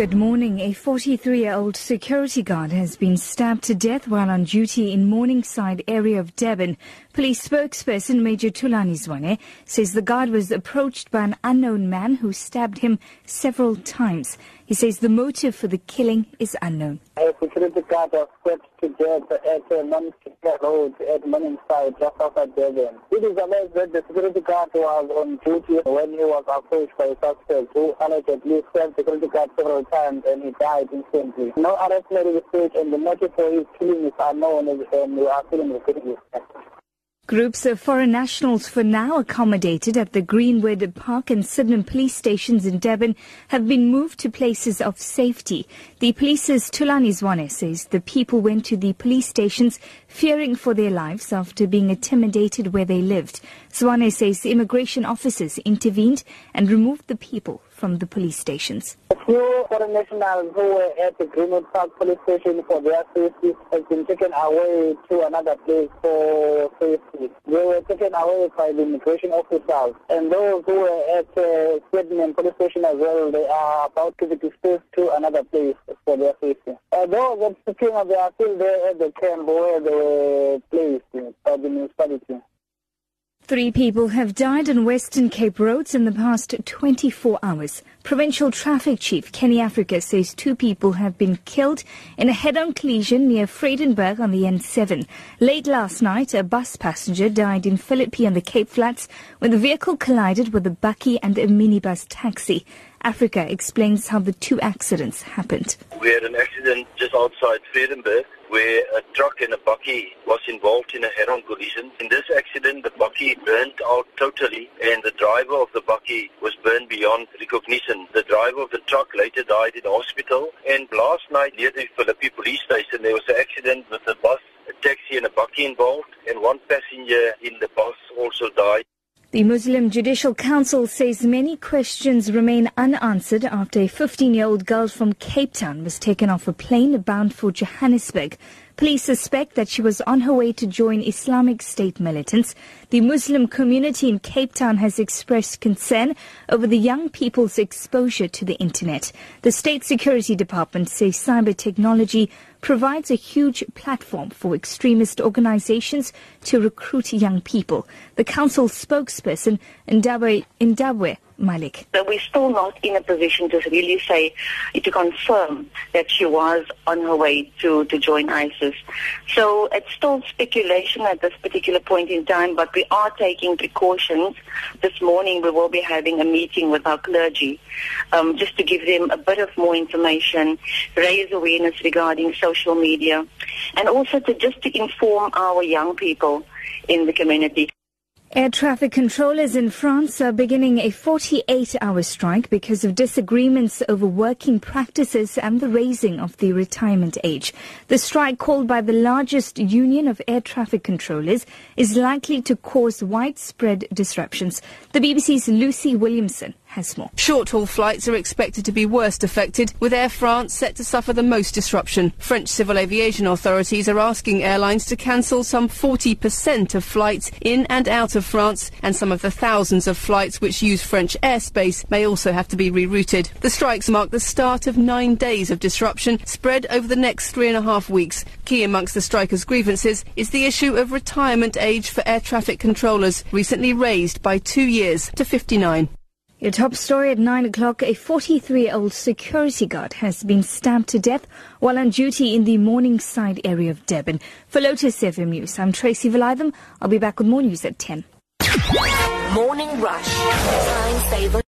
Good morning. A 43-year-old security guard has been stabbed to death while on duty in Morningside area of Durban. Police spokesperson Major Thulani Zwane says the guard was approached by an unknown man who stabbed him several times. He says the motive for the killing is unknown. A security guard was stabbed to death at a non-secure road at Morningside, just outside Durban. It is alleged that the security guard was on duty when he was approached by a suspect who allegedly stabbed the security guard several times and he died instantly. No arrest made in the and the motive for his killing is unknown and we are still investigating. Groups of foreign nationals for now accommodated at the Greenwood Park and Sydenham police stations in Durban have been moved to places of safety. The police's Thulani Zwane says the people went to the police stations fearing for their lives after being intimidated where they lived. Zwane says immigration officers intervened and removed the people from the police stations. Few foreign nationals who were at the Greenwood Park police station for their safety have been taken away to another place for safety. They were taken away by the immigration officers. And those who were at uh, Sydenham police station as well, they are about to be dispersed to another place for their safety. Uh, those speaking of, they are still there at the camp where they were placed by the municipality. Three people have died on Western Cape roads in the past 24 hours. Provincial Traffic Chief Kenny Africa says two people have been killed in a head-on collision near Vredenburg on the N7. Late last night, a bus passenger died in Philippi on the Cape Flats when the vehicle collided with a bakkie and a minibus taxi. Africa explains how the two accidents happened. We had an accident just outside Vredenburg where a truck and a bakkie was involved in a head-on collision. In this accident, bakkie burned out totally and the driver of the bakkie was burned beyond recognition. The driver of the truck later died in hospital. And last night near the Philippi police station, there was an accident with a bus, a taxi and a bakkie involved and one passenger in the bus also died. The Muslim Judicial Council says many questions remain unanswered after a 15-year-old girl from Cape Town was taken off a plane bound for Johannesburg. Police suspect that she was on her way to join Islamic State militants. The Muslim community in Cape Town has expressed concern over the young people's exposure to the internet. The State Security Department says cyber technology provides a huge platform for extremist organizations to recruit young people. The council spokesperson, Nabeweya Malik. So we're still not in a position to really say, to confirm that she was on her way to, to join ISIS. So it's still speculation at this particular point in time, but we are taking precautions. This morning we will be having a meeting with our clergy um, just to give them a bit of more information, raise awareness regarding social media, and also to just to inform our young people in the community. Air traffic controllers in France are beginning a 48-hour strike because of disagreements over working practices and the raising of the retirement age. The strike, called by the largest union of air traffic controllers, is likely to cause widespread disruptions. The BBC's Lucy Williamson has more. Short-haul flights are expected to be worst affected, with Air France set to suffer the most disruption. French civil aviation authorities are asking airlines to cancel some 40% of flights in and out of France, and some of the thousands of flights which use French airspace may also have to be rerouted. The strikes mark the start of nine days of disruption spread over the next three and a half weeks. Key amongst the strikers' grievances is the issue of retirement age for air traffic controllers, recently raised by two years to 59. Your top story at 9 o'clock. A 43-year-old security guard has been stabbed to death while on duty in the Morningside area of Durban. For Lotus FM News, I'm Tracy Valaydham. I'll be back with more news at 10. Morning Rush. Time saver.